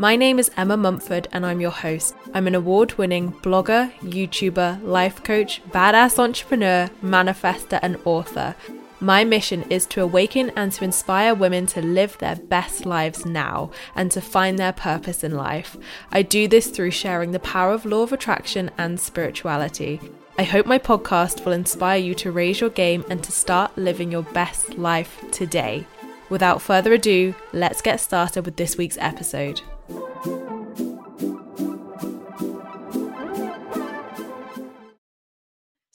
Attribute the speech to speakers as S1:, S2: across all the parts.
S1: My name is Emma Mumford and I'm your host. I'm an award winning blogger, YouTuber, life coach, badass entrepreneur, manifester, and author. My mission is to awaken and to inspire women to live their best lives now and to find their purpose in life. I do this through sharing the power of law of attraction and spirituality. I hope my podcast will inspire you to raise your game and to start living your best life today. Without further ado, let's get started with this week's episode.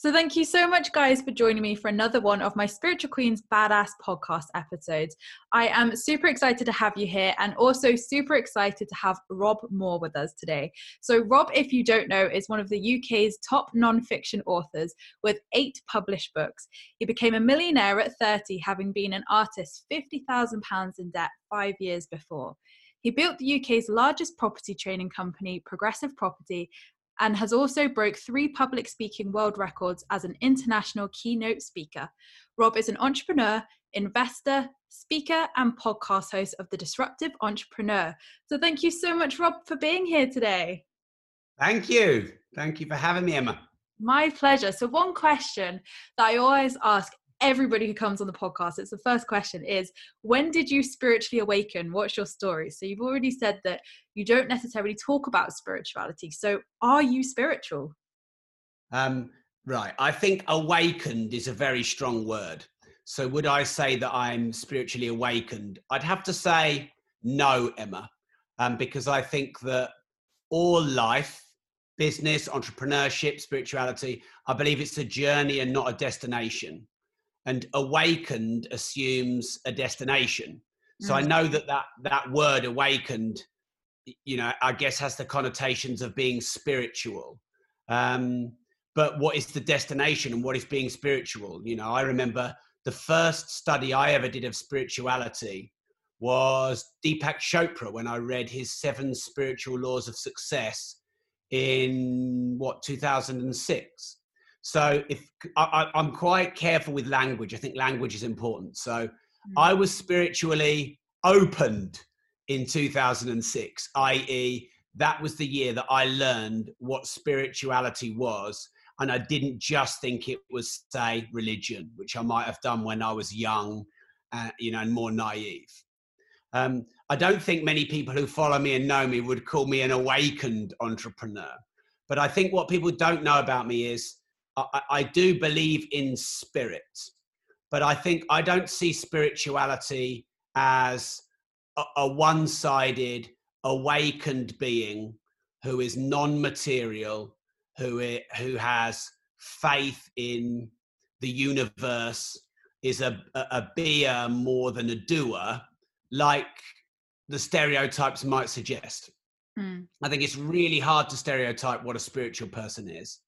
S1: So, thank you so much, guys, for joining me for another one of my Spiritual Queens Badass podcast episodes. I am super excited to have you here and also super excited to have Rob Moore with us today. So, Rob, if you don't know, is one of the UK's top non-fiction authors with eight published books. He became a millionaire at 30, having been an artist £50,000 in debt five years before. He built the UK's largest property training company, Progressive Property, and has also broke three public speaking world records as an international keynote speaker. Rob is an entrepreneur, investor, speaker, and podcast host of The Disruptive Entrepreneur. So thank you so much, Rob, for being here today.
S2: Thank you. Thank you for having me, Emma.
S1: My pleasure. So, one question that I always ask everybody who comes on the podcast it's the first question is when did you spiritually awaken? What's your story? So you've already said that you don't necessarily talk about spirituality. So are you spiritual?
S2: Um, right i think awakened is a very strong word. So would i say that i'm spiritually awakened? I'd have to say no emma um, because i think that all life business entrepreneurship spirituality i believe it's a journey and not a destination and awakened assumes a destination. So mm. i know that that that word awakened you know i guess has the connotations of being spiritual. Um but what is the destination and what is being spiritual? You know i remember the first study i ever did of spirituality was deepak chopra when i read his seven spiritual laws of success in what 2006 so if I, am quite careful with language, I think language is important. So mm. I was spiritually opened in 2006, i.e., that was the year that I learned what spirituality was. And I didn't just think it was, say, religion, which I might have done when I was young, uh, you know, and more naive. Um, I don't think many people who follow me and know me would call me an awakened entrepreneur. But I think what people don't know about me is I, I do believe in spirit, but I think I don't see spirituality as a, a one sided, awakened being who is non material, who, who has faith in the universe, is a, a, a beer more than a doer, like the stereotypes might suggest. Mm. I think it's really hard to stereotype what a spiritual person is.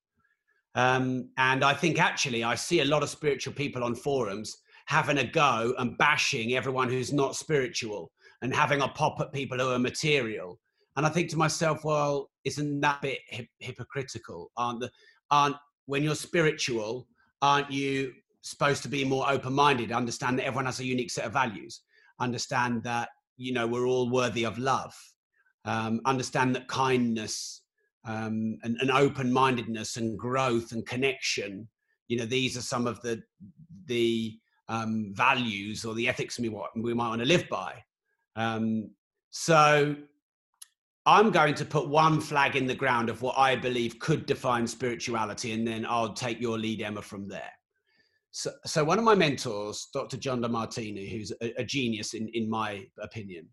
S2: Um, and I think actually, I see a lot of spiritual people on forums having a go and bashing everyone who's not spiritual and having a pop at people who are material. And I think to myself, well, isn't that a bit hip- hypocritical? Aren't the aren't when you're spiritual, aren't you supposed to be more open-minded? Understand that everyone has a unique set of values. Understand that you know we're all worthy of love. Um, understand that kindness um, and, and open-mindedness and growth and connection you know these are some of the the um, values or the ethics we, want, we might want to live by. Um, so I'm going to put one flag in the ground of what I believe could define spirituality, and then I'll take your lead, Emma, from there. So, so one of my mentors, Dr. John Demartini, who's a, a genius in, in my opinion,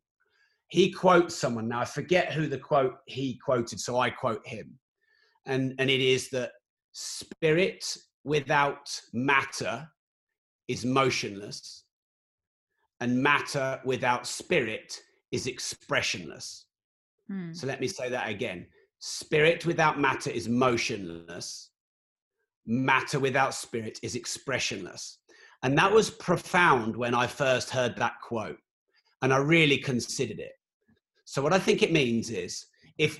S2: he quotes someone. Now I forget who the quote he quoted, so I quote him. And, and it is that spirit without matter is motionless, and matter without spirit is expressionless. Hmm. So let me say that again. Spirit without matter is motionless. Matter without spirit is expressionless. And that was profound when I first heard that quote. And I really considered it. So what I think it means is if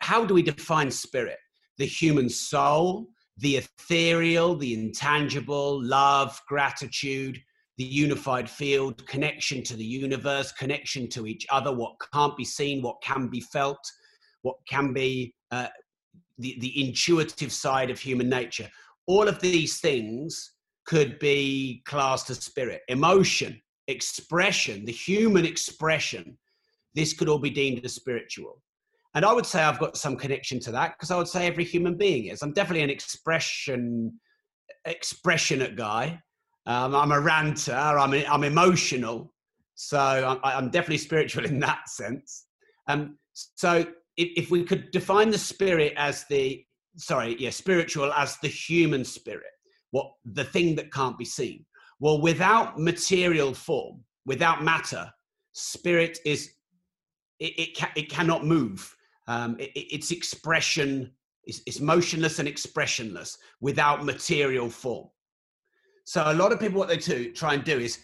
S2: how do we define spirit? The human soul, the ethereal, the intangible, love, gratitude, the unified field, connection to the universe, connection to each other, what can't be seen, what can be felt, what can be uh, the, the intuitive side of human nature. All of these things could be classed as spirit, emotion, expression, the human expression. This could all be deemed as spiritual. And I would say I've got some connection to that because I would say every human being is. I'm definitely an expression expressionate guy. Um, I'm a ranter. I'm, I'm emotional. So I'm, I'm, definitely spiritual in that sense. Um, so if, if we could define the spirit as the, sorry, yeah, spiritual as the human spirit, what the thing that can't be seen. Well, without material form, without matter, spirit is, it, it, ca- it cannot move. Um, it, its expression is, motionless and expressionless without material form. So a lot of people, what they do, try and do is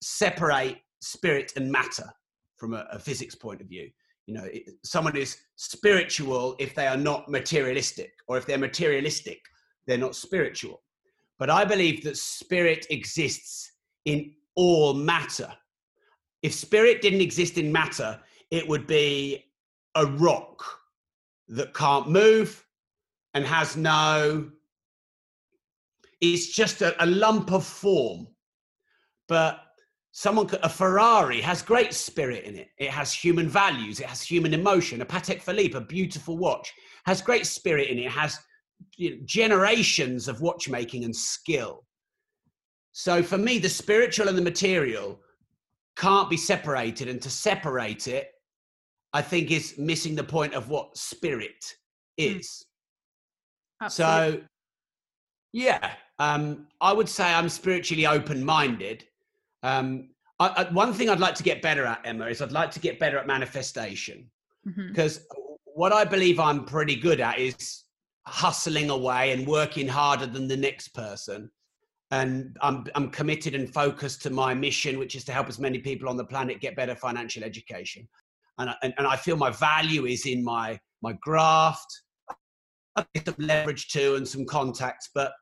S2: separate spirit and matter from a, a physics point of view. You know, it, someone is spiritual if they are not materialistic, or if they're materialistic, they're not spiritual. But I believe that spirit exists in all matter. If spirit didn't exist in matter, it would be a rock that can't move and has no it's just a, a lump of form. But someone, a Ferrari has great spirit in it. It has human values. It has human emotion. A Patek Philippe, a beautiful watch, has great spirit in it. It has you know, generations of watchmaking and skill. So for me, the spiritual and the material can't be separated. And to separate it, I think is missing the point of what spirit hmm. is. Absolutely. So, yeah, um, I would say I'm spiritually open minded. Um, I, I, one thing I'd like to get better at, Emma, is I'd like to get better at manifestation. Because mm-hmm. what I believe I'm pretty good at is hustling away and working harder than the next person. And I'm, I'm committed and focused to my mission, which is to help as many people on the planet get better financial education. And, and, and I feel my value is in my, my graft, a bit of leverage too, and some contacts. But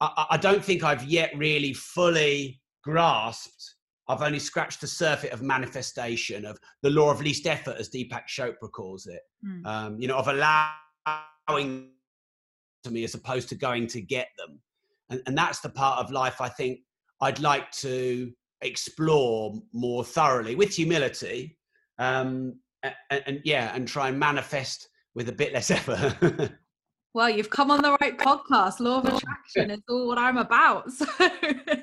S2: I, I don't think I've yet really fully grasped. I've only scratched the surface of manifestation of the law of least effort, as Deepak Chopra calls it. Mm. Um, you know, of allowing to me as opposed to going to get them, and, and that's the part of life I think I'd like to explore more thoroughly with humility, um, and, and yeah, and try and manifest with a bit less effort.
S1: Well, you've come on the right podcast. Law of attraction is all what I'm about. So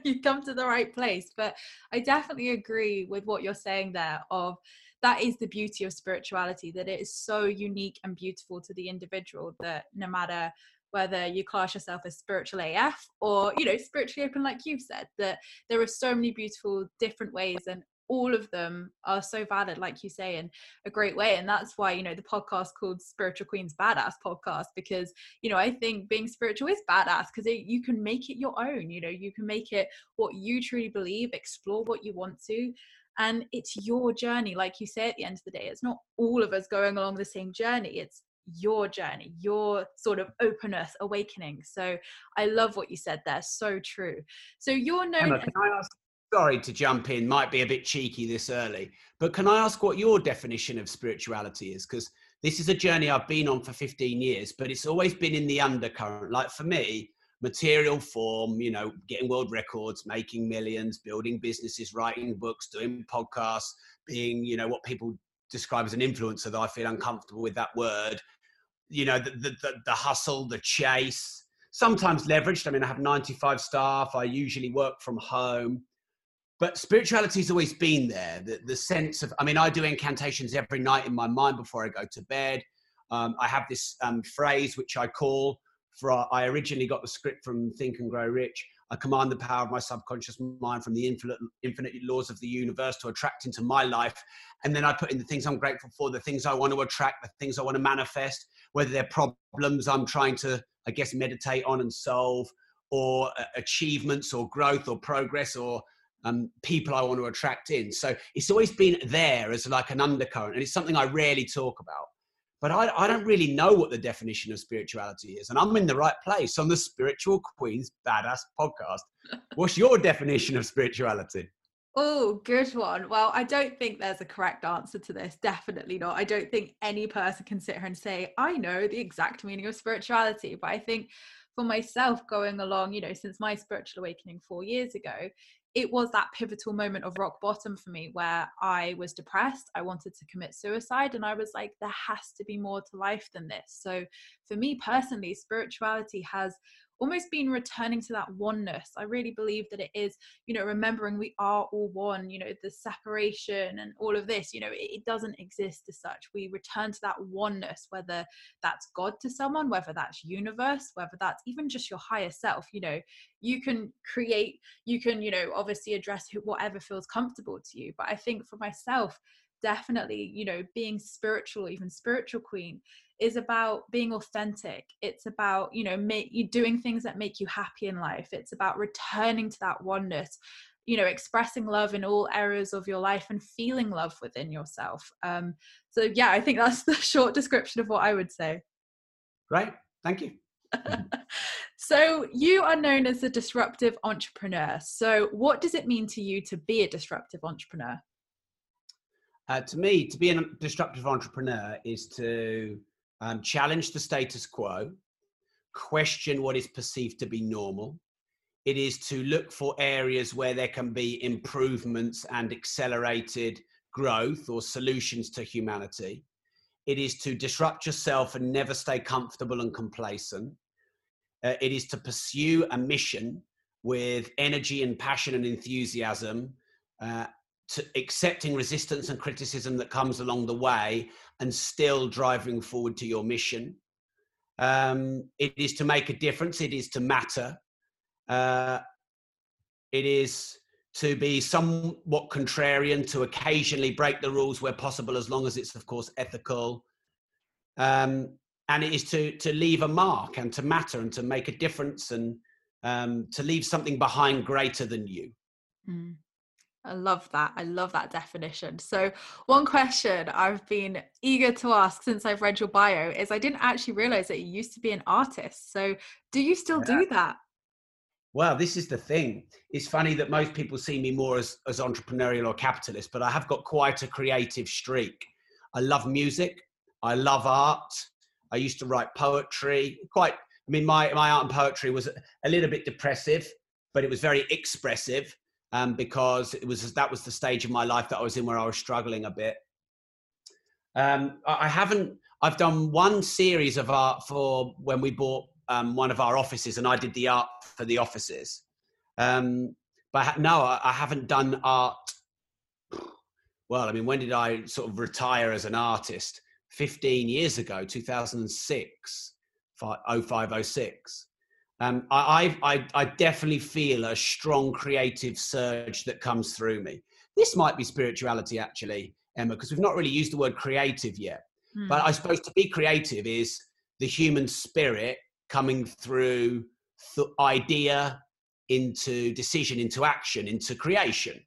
S1: you've come to the right place. But I definitely agree with what you're saying there of that is the beauty of spirituality, that it is so unique and beautiful to the individual that no matter whether you class yourself as spiritual AF or, you know, spiritually open, like you've said, that there are so many beautiful different ways and all of them are so valid like you say in a great way. And that's why you know the podcast called spiritual queens badass podcast because you know i think being spiritual is badass because you can make it your own you know you can make it what you truly believe explore what you want to and it's your journey. Like you say at the end of the day it's not all of us going along the same journey. It's your journey, your sort of open earth awakening. So I love what you said there. So true. So you're known.
S2: Emma, can I ask sorry to jump in, might be a bit cheeky this early, but can I ask what your definition of spirituality is? Because this is a journey I've been on for 15 years, but it's always been in the undercurrent. Like for me, material form, you know, getting world records, making millions, building businesses, writing books, doing podcasts, being, you know, what people describe as an influencer, though I feel uncomfortable with that word. You know, the, the, the, the hustle, the chase, sometimes leveraged. I mean, I have 95 staff, I usually work from home. But spirituality has always been there. The, the sense of, I mean, I do incantations every night in my mind before I go to bed. Um, I have this um, phrase which I call for I originally got the script from Think and Grow Rich. I command the power of my subconscious mind from the infinite, infinite laws of the universe to attract into my life. And then I put in the things I'm grateful for, the things I want to attract, the things I want to manifest, whether they're problems I'm trying to, I guess, meditate on and solve, or uh, achievements or growth or progress or um, people I want to attract in. So it's always been there as like an undercurrent. And it's something I rarely talk about but I, I, don't really know what the definition of spirituality is. And I'm in the right place on the Spiritual Queens Badass podcast. What's your definition of spirituality?
S1: Oh, good one. Well, I don't think there's a correct answer to this. Definitely not. I don't think any person can sit here and say, I know the exact meaning of spirituality. But I think for myself, going along, you know, since my spiritual awakening four years ago, it was that pivotal moment of rock bottom for me where I was depressed. I wanted to commit suicide. And I was like, there has to be more to life than this. So, for me personally, spirituality has almost been returning to that oneness. I really believe that it is, you know, remembering we are all one, you know, the separation and all of this, you know, it, doesn't exist as such. We return to that oneness, whether that's God to someone, whether that's universe, whether that's even just your higher self, you know, you can create, you can, you know, obviously address whatever feels comfortable to you. But I think for myself, definitely, you know, being spiritual, even spiritual queen, is about being authentic. It's about, you know, make, you doing things that make you happy in life. It's about returning to that oneness, you know, expressing love in all areas of your life and feeling love within yourself. Um, so yeah, I think that's the short description of what I would say.
S2: Right. Thank you.
S1: so you are known as a disruptive entrepreneur. So what does it mean to you to be a disruptive entrepreneur?
S2: Uh, to me, to be a disruptive entrepreneur is to um, challenge the status quo, question what is perceived to be normal. It is to look for areas where there can be improvements and accelerated growth or solutions to humanity. It is to disrupt yourself and never stay comfortable and complacent. Uh, it is to pursue a mission with energy and passion and enthusiasm uh, accepting resistance and criticism that comes along the way and still driving forward to your mission. Um, it is to make a difference, it is to matter. Uh, it is to be somewhat contrarian, to occasionally break the rules where possible, as long as it's, of course, ethical. Um, and it is to, to leave a mark and to matter and to make a difference and um, to leave something behind greater than you.
S1: Mm. I love that. I love that definition. So, one question I've been eager to ask since I've read your bio is I didn't actually realize that you used to be an artist. So, do you still yeah. do that?
S2: Well, this is the thing. It's funny that most people see me more as, as entrepreneurial or capitalist, but I have got quite a creative streak. I love music. I love art. I used to write poetry. Quite, I mean, my, my art and poetry was a little bit depressive, but it was very expressive um, because it was that was the stage of my life that I was in where I was struggling a bit. Um, I haven't. I've done one series of art for when we bought um, one of our offices, and I did the art for the offices. Um, but no, I haven't done art. Well, I mean, when did I sort of retire as an artist? 15 years ago, 2006, 0506. Um, I, I, I definitely feel a strong creative surge that comes through me. This might be spirituality, actually, Emma, because we've not really used the word creative yet. Hmm. But I suppose to be creative is the human spirit coming through th- idea into decision, into action, into creation.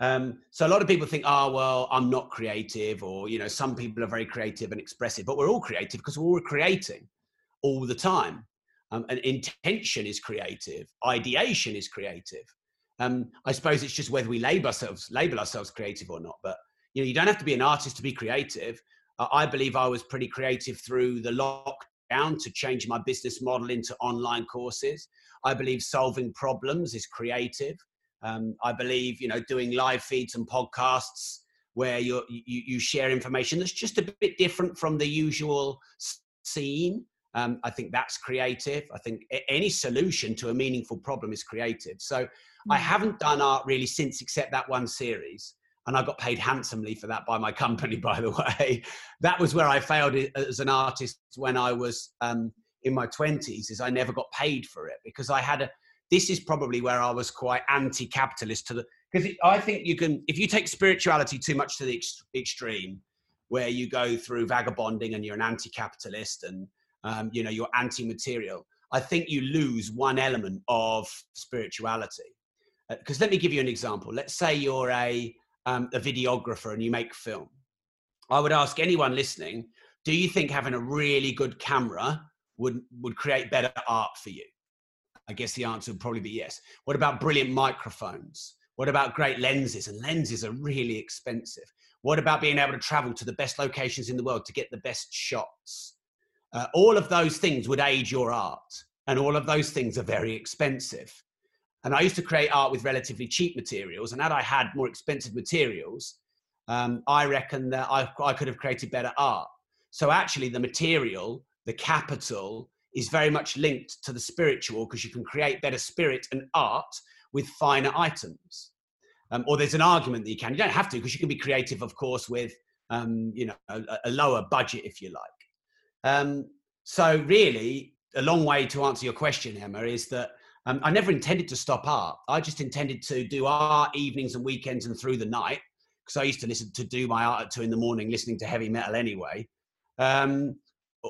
S2: Um, so a lot of people think, oh, well, I'm not creative, or, you know, some people are very creative and expressive, but we're all creative because we're all creating all the time. Um, and intention is creative, ideation is creative. Um, I suppose it's just whether we label ourselves label ourselves creative or not. But you know, you don't have to be an artist to be creative. Uh, I believe I was pretty creative through the lockdown to change my business model into online courses. I believe solving problems is creative. Um, I believe, you know, doing live feeds and podcasts where you you share information that's just a bit different from the usual scene. Um, I think that's creative. I think any solution to a meaningful problem is creative. So mm-hmm. I haven't done art really since, except that one series. And I got paid handsomely for that by my company, by the way. That was where I failed as an artist when I was um, in my 20s, is I never got paid for it because I had a, this is probably where I was quite anti-capitalist to the, because I think you can, if you take spirituality too much to the ex- extreme, where you go through vagabonding and you're an anti-capitalist and um, you know you're anti-material i think you lose one element of spirituality. Because uh, let me give you an example. Let's say you're a, um, a videographer and you make film. I would ask anyone listening do you think having a really good camera would would create better art for you? I guess the answer would probably be yes. What about brilliant microphones? What about great lenses? And lenses are really expensive. What about being able to travel to the best locations in the world to get the best shots? Uh, all of those things would aid your art, and all of those things are very expensive. And I used to create art with relatively cheap materials, and had I had more expensive materials, um, I reckon that I, I could have created better art. So actually, the material, the capital, is very much linked to the spiritual because you can create better spirit and art with finer items um, or there's an argument that you can. You don't have to because you can be creative, of course, with um, you know a, a, lower budget if you like. Um, so really, a long way to answer your question, Emma, is that um, I never intended to stop art. I just intended to do art evenings and weekends and through the night because I used to listen to do my art at two in the morning, listening to heavy metal anyway. Um,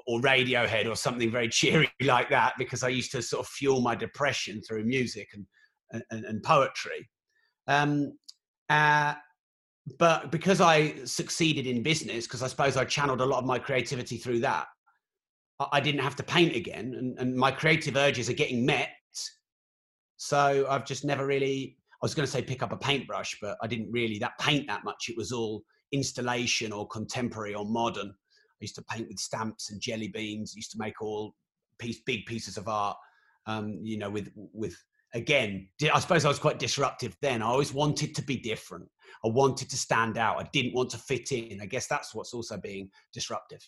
S2: or Radiohead or something very cheery like that, because I used to sort of fuel my depression through music and, and, and poetry. Um, uh, but because I succeeded in business, because I suppose I channeled a lot of my creativity through that, I didn't have to paint again, and, and my creative urges are getting met. So I've just never really. I was going to say pick up a paintbrush, but I didn't really that paint that much. It was all installation or contemporary or modern. I used to paint with stamps and jelly beans. I used to make all piece, big pieces of art, um, you know, with with again, I suppose I was quite disruptive then. I always wanted to be different. I wanted to stand out. I didn't want to fit in. I guess that's what's also being disruptive.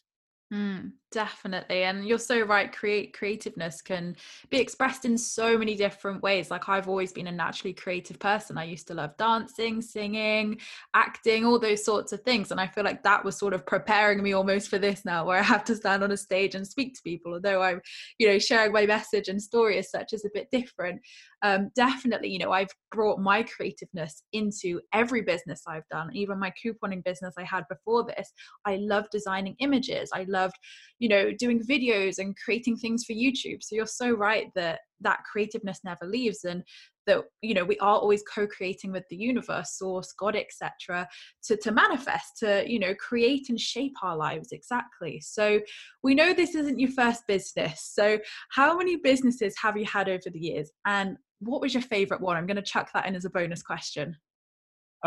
S1: Mm, definitely. And you're so right. Create creativeness can be expressed in so many different ways. Like I've always been a naturally creative person. I used to love dancing, singing, acting, all those sorts of things. And I feel like that was sort of preparing me almost for this now, where I have to stand on a stage and speak to people. Although I'm, you know, sharing my message and story as such is a bit different. Um, definitely, you know, I've brought my creativeness into every business I've done, even my couponing business I had before this. I love designing images. I loved you know doing videos and creating things for youtube so you're so right that that creativeness never leaves and that you know we are always co-creating with the universe source god etc to to manifest to you know create and shape our lives exactly so we know this isn't your first business so how many businesses have you had over the years and what was your favorite one i'm going to chuck that in as a bonus question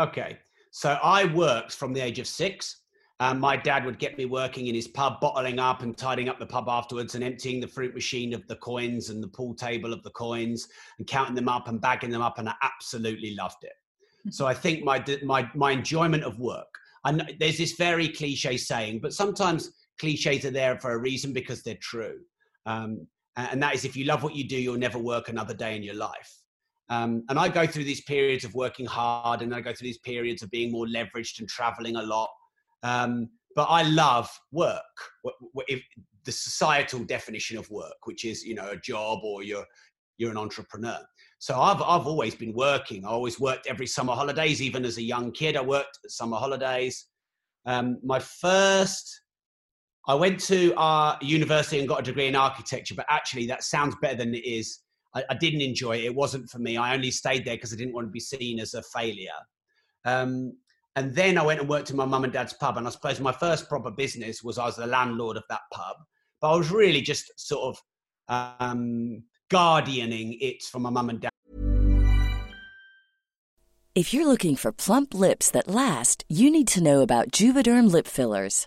S2: okay so i worked from the age of six um, my dad would get me working in his pub, bottling up and tidying up the pub afterwards and emptying the fruit machine of the coins and the pool table of the coins and counting them up and bagging them up. And I absolutely loved it. so I think my, my, my enjoyment of work, and there's this very cliche saying, but sometimes cliches are there for a reason because they're true. Um, and that is if you love what you do, you'll never work another day in your life. Um, and I go through these periods of working hard and I go through these periods of being more leveraged and traveling a lot um, but I love work. If the societal definition of work, which is you know a job or you're you're an entrepreneur. So I've I've always been working. I always worked every summer holidays. Even as a young kid, I worked at summer holidays. Um, my first, I went to our university and got a degree in architecture. But actually, that sounds better than it is. I, I didn't enjoy it. It wasn't for me. I only stayed there because I didn't want to be seen as a failure. Um, and then I went and worked in my mum and dad's pub. And I suppose my first proper business was I was the landlord of that pub. But I was really just sort of um, guardianing it for my mum and dad.
S3: If you're looking for plump lips that last, you need to know about Juvederm lip fillers.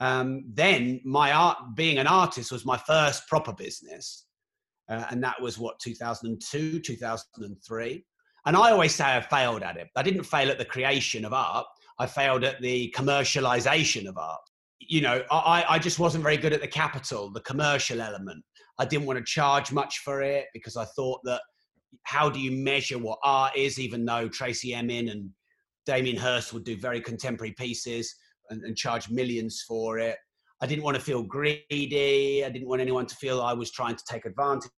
S2: um, then my art, being an artist, was my first proper business, uh, and that was what 2002, 2003. And I always say I failed at it. I didn't fail at the creation of art. I failed at the commercialization of art. You know, I, I just wasn't very good at the capital, the commercial element. I didn't want to charge much for it because I thought that how do you measure what art is, even though Tracey Emin and Damien Hirst would do very contemporary pieces and, and charge millions for it. I didn't want to feel greedy. I didn't want anyone to feel I was trying to take advantage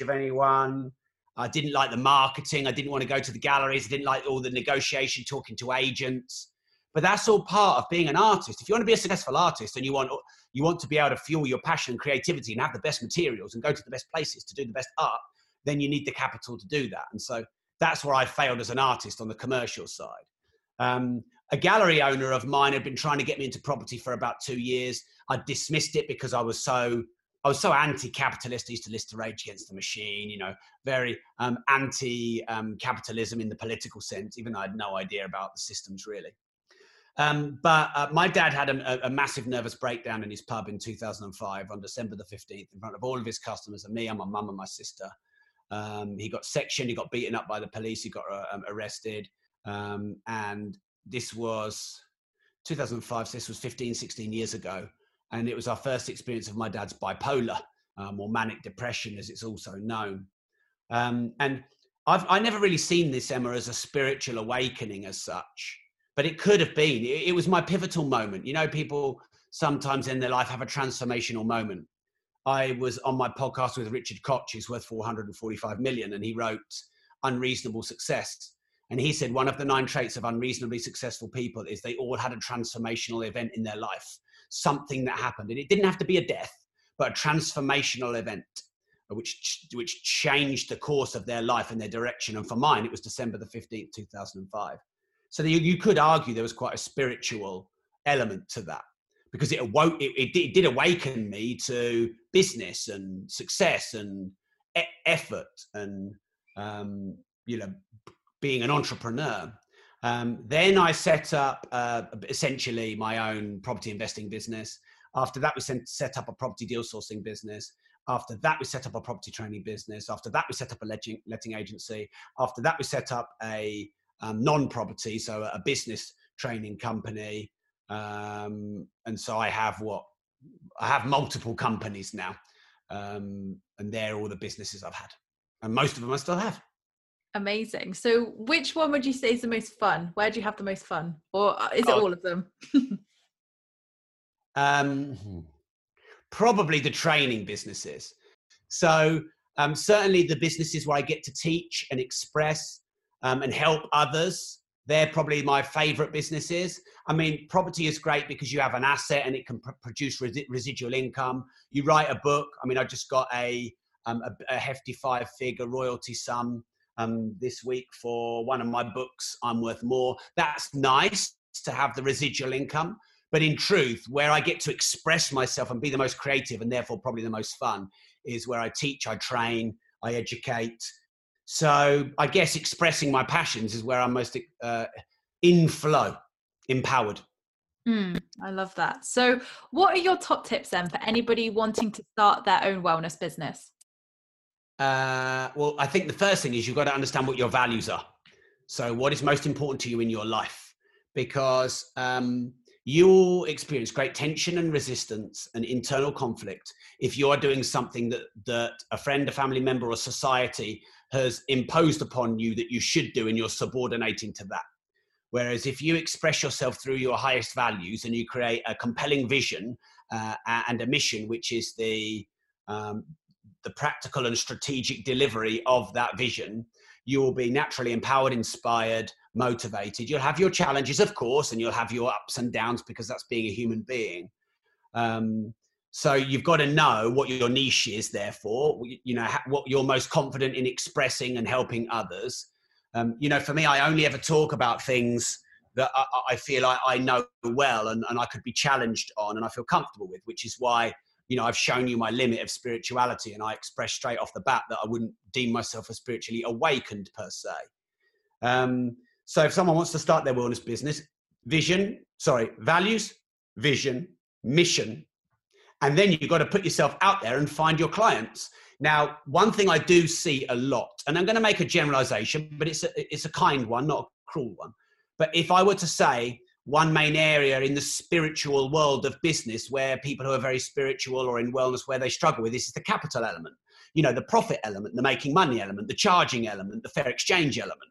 S2: of anyone. I didn't like the marketing. I didn't want to go to the galleries. I didn't like all the negotiation, talking to agents. But that's all part of being an artist. If you want to be a successful artist and you want you want to be able to fuel your passion and creativity and have the best materials and go to the best places to do the best art, then you need the capital to do that. And so that's where I failed as an artist on the commercial side. Um, a gallery owner of mine had been trying to get me into property for about two years. I dismissed it because I was so I was so anti-capitalist. I used to list to Rage Against the Machine, you know, very um, anti-capitalism in the political sense, even though I had no idea about the systems really. Um, but uh, my dad had a, a, massive nervous breakdown in his pub in 2005 on December the 15th in front of all of his customers and me and my mum and my sister. Um, he got sectioned, he got beaten up by the police, he got uh, um, arrested. Um, and this was 2005, so this was 15, 16 years ago. And it was our first experience of my dad's bipolar um, or manic depression, as it's also known. Um, and I've I never really seen this, Emma, as a spiritual awakening as such, but it could have been. It, it was my pivotal moment. You know, people sometimes in their life have a transformational moment. I was on my podcast with Richard Koch, who's worth 445 million, and he wrote Unreasonable Success. And he said one of the nine traits of unreasonably successful people is they all had a transformational event in their life, something that happened. And it didn't have to be a death, but a transformational event which which changed the course of their life and their direction. And for mine, it was December the 15th, 2005. So you, you could argue there was quite a spiritual element to that because it awoke it, it, it did awaken me to business and success and e- effort and um, you know being an entrepreneur. Um, then I set up uh, essentially my own property investing business. After that, we set up a property deal sourcing business. After that, we set up a property training business. After that, we set up a letting, letting agency. After that, we set up a um, non-property, so a business training company. Um, and so I have what I have multiple companies now, um, and they're all the businesses I've had, and most of them I still have.
S1: Amazing. So, which one would you say is the most fun? Where do you have the most fun, or uh, is it oh. all of them?
S2: um, probably the training businesses. So, Um, certainly, the businesses where I get to teach and express um, and help others, they're probably my favorite businesses. I mean, property is great because you have an asset and it can pr- produce res- residual income. You write a book. I mean, I just got a, um, a, a hefty five figure royalty sum um, this week for one of my books, I'm Worth More. That's nice to have the residual income. But in truth, where I get to express myself and be the most creative and therefore probably the most fun is where I teach, I train, I educate. So I guess expressing my passions is where I'm most uh, in flow, empowered.
S1: Mm, I love that. So, what are your top tips then for anybody wanting to start their own wellness business?
S2: Uh, well, I think the first thing is you've got to understand what your values are. So, what is most important to you in your life? Because um, you'll experience great tension and resistance and internal conflict if you are doing something that, that a friend, a family member, or society has imposed upon you that you should do and you're subordinating to that. Whereas if you express yourself through your highest values and you create a compelling vision uh, and a mission, which is the um, the practical and strategic delivery of that vision, you will be naturally empowered, inspired, motivated. You'll have your challenges, of course, and you'll have your ups and downs because that's being a human being. Um, so you've got to know what your niche is, therefore, you know, what you're most confident in expressing and helping others. Um, you know, for me, I only ever talk about things that I, I feel I, I know well and, and I could be challenged on and I feel comfortable with, which is why you know, I've shown you my limit of spirituality, and I express straight off the bat that I wouldn't deem myself a spiritually awakened per se. Um, so if someone wants to start their wellness business, vision, sorry, values, vision, mission, and then you've got to put yourself out there and find your clients. Now, one thing I do see a lot, and I'm going to make a generalization, but it's a, it's a kind one, not a cruel one. But if I were to say one main area in the spiritual world of business where people who are very spiritual or in wellness where they struggle with this is the capital element. You know the profit element the making money element the charging element the fair exchange element.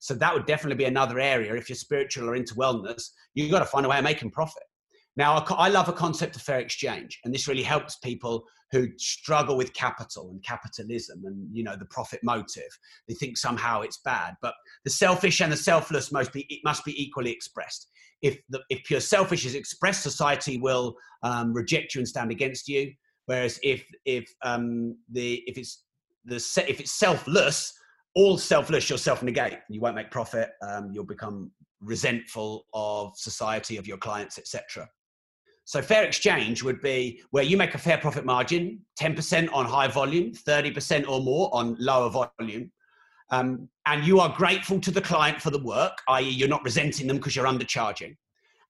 S2: So that would definitely be another area if you're spiritual or into wellness you've got to find a way of making profit now i love a concept of fair exchange and this really helps people who struggle with capital and capitalism and you know the profit motive they think somehow it's bad but the selfish and the selfless must be it must be equally expressed if the, if pure selfish is expressed, society will um, reject you and stand against you. Whereas if if um, the if it's the if it's selfless, all selfless, you'll self negate. You won't make profit. Um, you'll become resentful of society, of your clients, etc. So fair exchange would be where you make a fair profit margin, 10% on high volume, 30% or more on lower volume, um, and you are grateful to the client for the work, i.e., you're not resenting them because you're undercharging.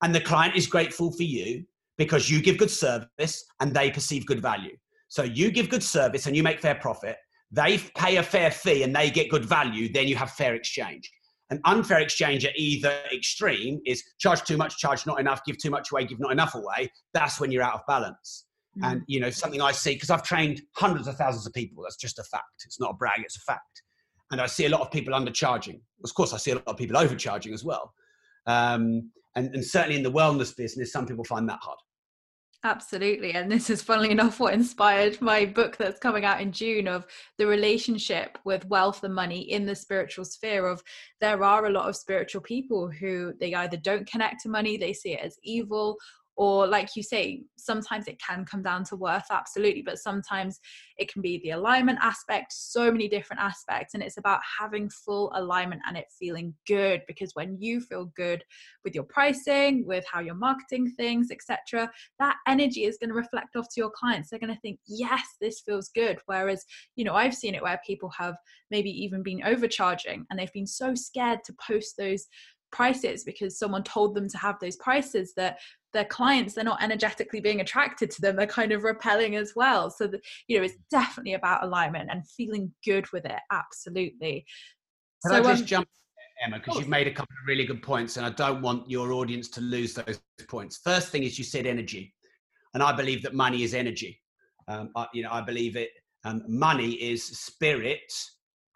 S2: And the client is grateful for you because you give good service and they perceive good value. So you give good service and you make fair profit. They pay a fair fee and they get good value. Then you have fair exchange. An unfair exchange at either extreme is charge too much, charge not enough, give too much away, give not enough away. That's when you're out of balance. Mm. And you know something I see because I've trained hundreds of thousands of people. That's just a fact. It's not a brag. It's a fact and I see a lot of people undercharging. Of course, I see a lot of people overcharging as well. Um, and, and certainly in the wellness business, some people find that hard.
S1: Absolutely. And this is funnily enough what inspired my book that's coming out in June of the relationship with wealth and money in the spiritual sphere of there are a lot of spiritual people who they either don't connect to money, they see it as evil, or like you say sometimes it can come down to worth absolutely but sometimes it can be the alignment aspect so many different aspects and it's about having full alignment and it feeling good because when you feel good with your pricing with how you're marketing things etc that energy is going to reflect off to your clients. They're going to think yes this feels good. Whereas you know i've seen it where people have maybe even been overcharging and they've been so scared to post those prices because someone told them to have those prices that their clients they're not energetically being attracted to them they're kind of repelling as well. So that you know it's definitely about alignment and feeling good with it absolutely.
S2: Can so, i just um, jump emma because you've made a couple of really good points and i don't want your audience to lose those points. First thing is you said energy and i believe that money is energy. Um, I, you know i believe it um, money is spirit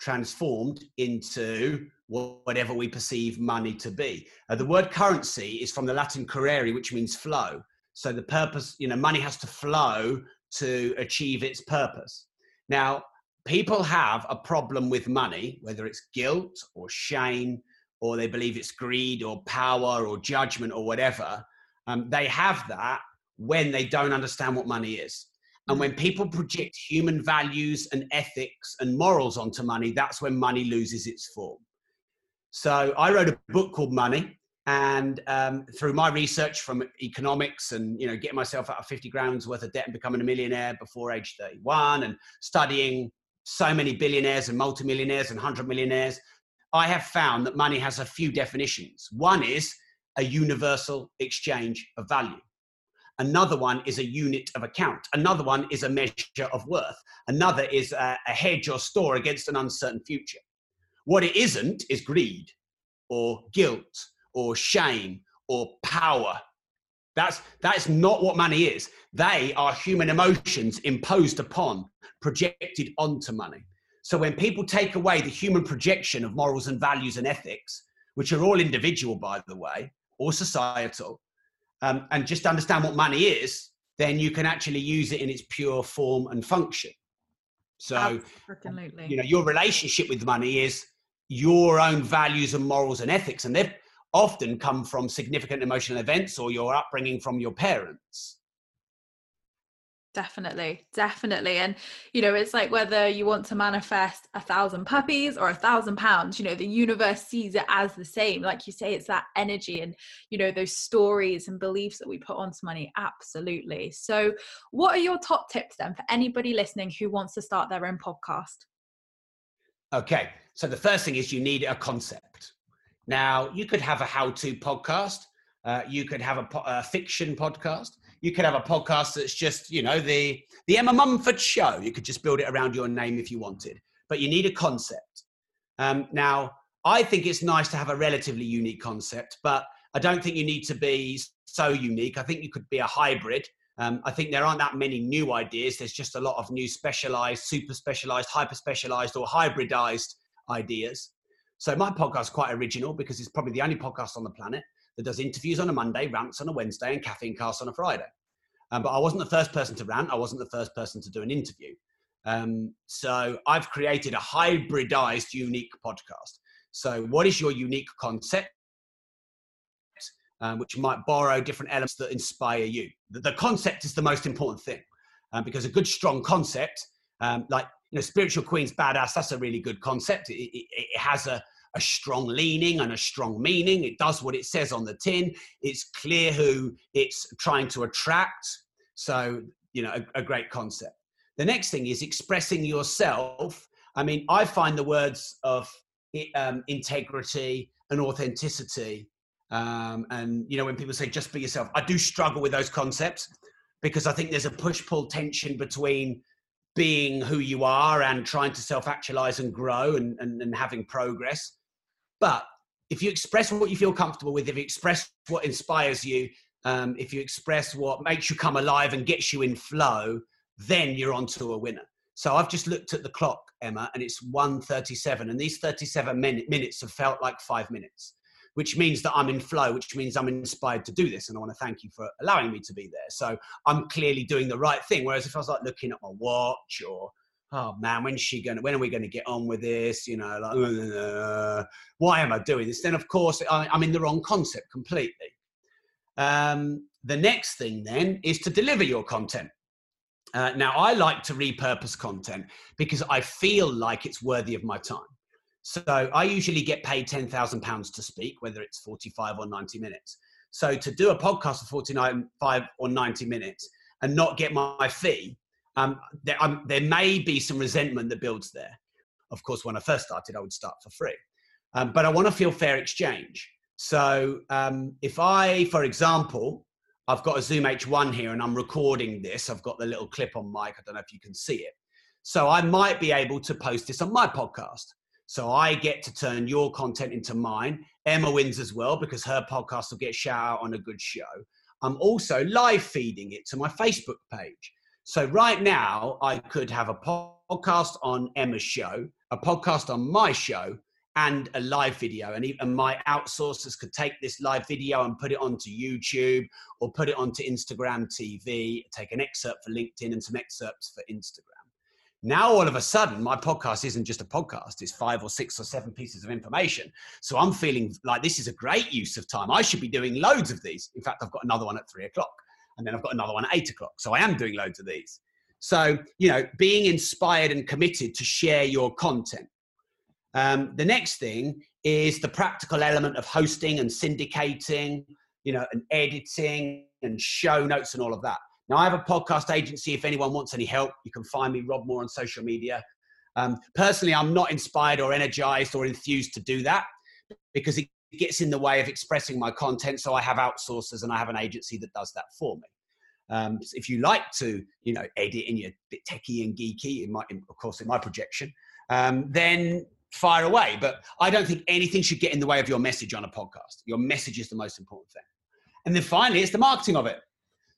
S2: transformed into whatever we perceive money to be. Uh, the word currency is from the Latin currere, which means flow. So the purpose, you know, money has to flow to achieve its purpose. Now, people have a problem with money, whether it's guilt or shame, or they believe it's greed or power or judgment or whatever. Um, they have that when they don't understand what money is. And when people project human values and ethics and morals onto money, that's when money loses its form. So I wrote a book called Money, and um, through my research from economics and you know getting myself out of 50 grams worth of debt and becoming a millionaire before age 31 and studying so many billionaires and multimillionaires and 100 millionaires i have found that money has a few definitions. One is a universal exchange of value. Another one is a unit of account. Another one is a measure of worth. Another is a, a hedge or store against an uncertain future what it isn't is greed or guilt or shame or power. That's, that's not what money is. They are human emotions imposed upon, projected onto money. So when people take away the human projection of morals and values and ethics, which are all individual, by the way, or societal, um, and just understand what money is, then you can actually use it in its pure form and function. So, Absolutely. you know, your relationship with money is your own values and morals and ethics, and they've often come from significant emotional events or your upbringing from your parents.
S1: Definitely definitely and you know it's like whether you want to manifest a thousand puppies or a thousand pounds you know the universe sees it as the same like you say it's that energy and you know those stories and beliefs that we put onto money absolutely. So what are your top tips then for anybody listening who wants to start their own podcast?
S2: Okay so the first thing is you need a concept now, you could have a how to podcast, uh, you could have a, po- a, fiction podcast, you could have a podcast that's just, you know, the, the Emma Mumford show. You could just build it around your name if you wanted, but you need a concept. Um, now, I think it's nice to have a relatively unique concept, but I don't think you need to be so unique. I think you could be a hybrid. Um, I think there aren't that many new ideas. There's just a lot of new specialized, super specialized, hyper specialized, or hybridized ideas. So my podcast is quite original because it's probably the only podcast on the planet that does interviews on a Monday, rants on a Wednesday, and caffeine casts on a Friday. Um, but I wasn't the first person to rant. I wasn't the first person to do an interview. Um, so I've created a hybridized, unique podcast. So what is your unique concept? Um, which might borrow different elements that inspire you. The, the concept is the most important thing um, because a good, strong concept, um, like you know, spiritual queens badass, that's a really good concept. It, it, it has a, a strong leaning and a strong meaning. It does what it says on the tin. It's clear who it's trying to attract. So, you know, a, a great concept. The next thing is expressing yourself. I mean, I find the words of um, integrity and authenticity. Um, and, you know, when people say just be yourself, I do struggle with those concepts because I think there's a push pull tension between being who you are and trying to self actualize and grow and, and, and having progress. But if you express what you feel comfortable with, if you express what inspires you, um, if you express what makes you come alive and gets you in flow, then you're onto a winner. So I've just looked at the clock, Emma, and it's 1.37. And these 37 min- minutes have felt like five minutes, which means that I'm in flow, which means I'm inspired to do this. And I want to thank you for allowing me to be there. So I'm clearly doing the right thing. Whereas if I was like looking at my watch or oh man, when's she going to, when are we going to get on with this? You know, like, uh, why am I doing this? Then, of course, I, am in the wrong concept completely. Um, the next thing then is to deliver your content. Uh, now, I like to repurpose content because I feel like it's worthy of my time. So I usually get paid £10,000 to speak, whether it's 45 or 90 minutes. So to do a podcast for 49, 5 or 90 minutes and not get my fee um, there, um, there may be some resentment that builds there. Of course, when I first started, I would start for free. Um, but I want to feel fair exchange. So um, if I, for example, I've got a Zoom H1 here and I'm recording this, I've got the little clip on mic. I don't know if you can see it. So I might be able to post this on my podcast. So I get to turn your content into mine. Emma wins as well because her podcast will get shout out on a good show. I'm also live feeding it to my Facebook page. So right now, I could have a podcast on Emma's show, a podcast on my show, and a live video. And even my outsourcers could take this live video and put it onto YouTube or put it onto Instagram TV, take an excerpt for LinkedIn and some excerpts for Instagram. Now, all of a sudden, my podcast isn't just a podcast, it's five or six or seven pieces of information. So I'm feeling like this is a great use of time. I should be doing loads of these. In fact, I've got another one at three o'clock, and then I've got another one at eight o'clock. So I am doing loads of these. So, you know, being inspired and committed to share your content. Um, the next thing is the practical element of hosting and syndicating, you know, and editing and show notes and all of that. Now, I have a podcast agency. If anyone wants any help, you can find me, Rob Moore, on social media. Um, personally, I'm not inspired or energized or enthused to do that because it gets in the way of expressing my content. So I have outsourcers and I have an agency that does that for me. Um, if you like to, you know, edit and you're a bit techie and geeky, in my, in, of course, in my projection, um, then fire away. But I don't think anything should get in the way of your message on a podcast. Your message is the most important thing. And then finally, it's the marketing of it.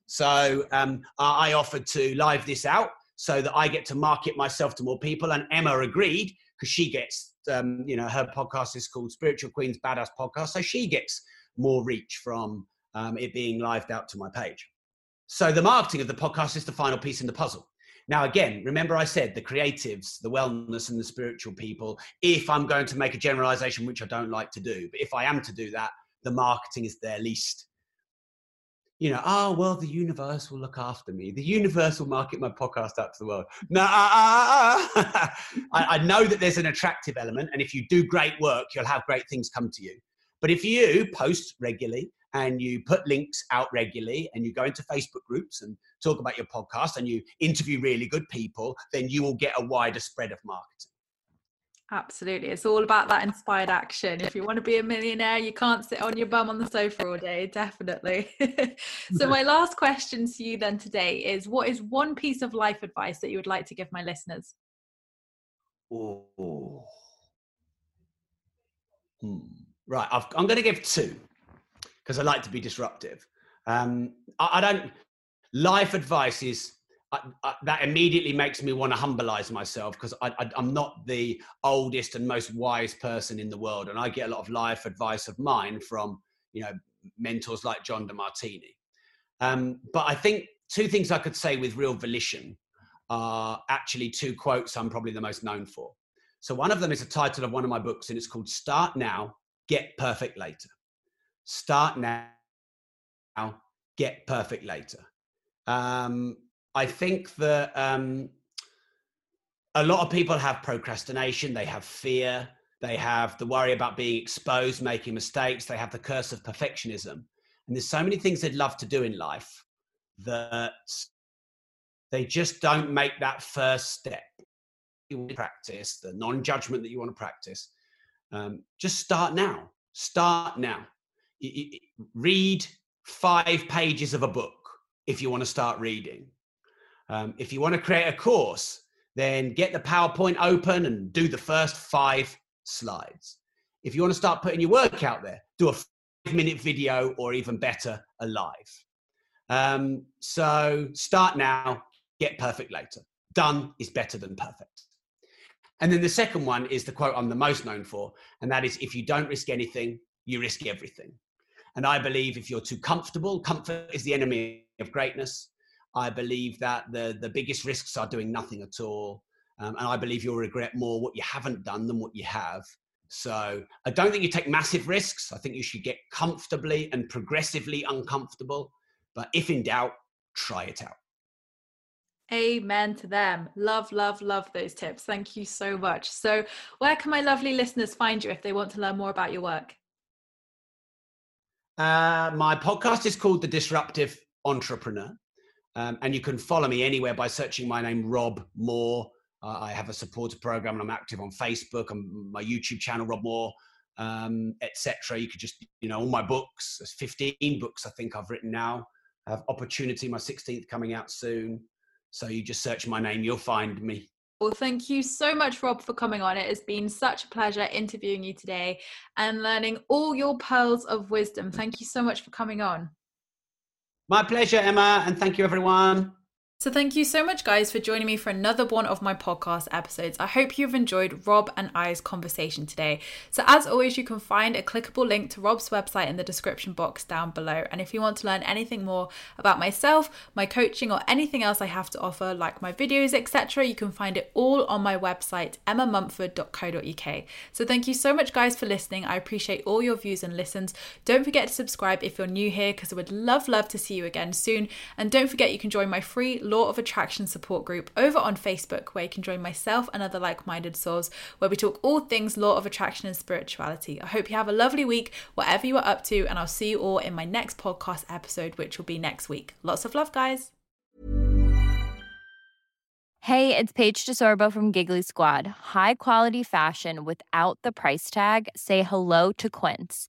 S2: So um, I offered to live this out so that I get to market myself to more people. And Emma agreed because she gets, um, you know, her podcast is called Spiritual Queens Badass Podcast. So she gets more reach from um, it being lived out to my page. So the marketing of the podcast is the final piece in the puzzle. Now, again, remember I said the creatives, the wellness, and the spiritual people. If I'm going to make a generalization, which I don't like to do, but if I am to do that, the marketing is their least you know, oh, well, the universe will look after me. The universe will market my podcast out to the world. No, I, I know that there's an attractive element. And if you do great work, you'll have great things come to you. But if you post regularly and you put links out regularly and you go into Facebook groups and talk about your podcast and you interview really good people, then you will get a wider spread of marketing.
S1: Absolutely. It's all about that inspired action. If you want to be a millionaire, you can't sit on your bum on the sofa all day, definitely. so, my last question to you then today is what is one piece of life advice that you would like to give my listeners?
S2: Oh. Hmm. Right. i am going to give two because I like to be disruptive. Um, I, I don't, life advice is I, I, that immediately makes me want to humbleize myself because I, am not the oldest and most wise person in the world, and I get a lot of life advice of mine from you know mentors like John Demartini. Um, but I think two things I could say with real volition are actually two quotes I'm probably the most known for. So one of them is a title of one of my books, and it's called "Start Now, Get Perfect Later." Start now, get perfect later. Um, I think that um, a lot of people have procrastination, they have fear, they have the worry about being exposed, making mistakes, they have the curse of perfectionism. And there's so many things they'd love to do in life that they just don't make that first step. You practice the non judgment that you want to practice. Um, just start now. Start now. Read five pages of a book if you want to start reading. Um, if you want to create a course, then get the PowerPoint open and do the first five slides. If you want to start putting your work out there, do a five minute video or even better, a live. Um, so start now, get perfect later. Done is better than perfect. And then the second one is the quote I'm the most known for, and that is if you don't risk anything, you risk everything. And I believe if you're too comfortable, comfort is the enemy of greatness. I believe that the, the biggest risks are doing nothing at all. Um, and I believe you'll regret more what you haven't done than what you have. So I don't think you take massive risks. I think you should get comfortably and progressively uncomfortable. But if in doubt, try it out.
S1: Amen to them. Love, love, love those tips. Thank you so much. So, where can my lovely listeners find you if they want to learn more about your work?
S2: Uh, my podcast is called The Disruptive Entrepreneur. Um, and you can follow me anywhere by searching my name, Rob Moore. Uh, I have a supporter program and I'm active on Facebook and my YouTube channel, Rob Moore, um, etc. You could just, you know, all my books, there's 15 books I think I've written now. I have Opportunity, my 16th coming out soon. So you just search my name, you'll find me.
S1: Well, thank you so much, Rob, for coming on. It has been such a pleasure interviewing you today and learning all your pearls of wisdom. Thank you so much for coming on.
S2: My pleasure, Emma, and thank you, everyone.
S1: So, thank you so much, guys, for joining me for another one of my podcast episodes. I hope you've enjoyed Rob and I's conversation today. So, as always, you can find a clickable link to Rob's website in the description box down below. And if you want to learn anything more about myself, my coaching, or anything else I have to offer, like my videos, etc., you can find it all on my website, emmamumford.co.uk. So, thank you so much, guys, for listening. I appreciate all your views and listens. Don't forget to subscribe if you're new here, because I would love, love to see you again soon. And don't forget, you can join my free Law of Attraction support group over on Facebook, where you can join myself and other like minded souls, where we talk all things Law of Attraction and spirituality. I hope you have a lovely week, whatever you are up to, and I'll see you all in my next podcast episode, which will be next week. Lots of love, guys.
S4: Hey, it's Paige DeSorbo from Giggly Squad. High quality fashion without the price tag? Say hello to Quince.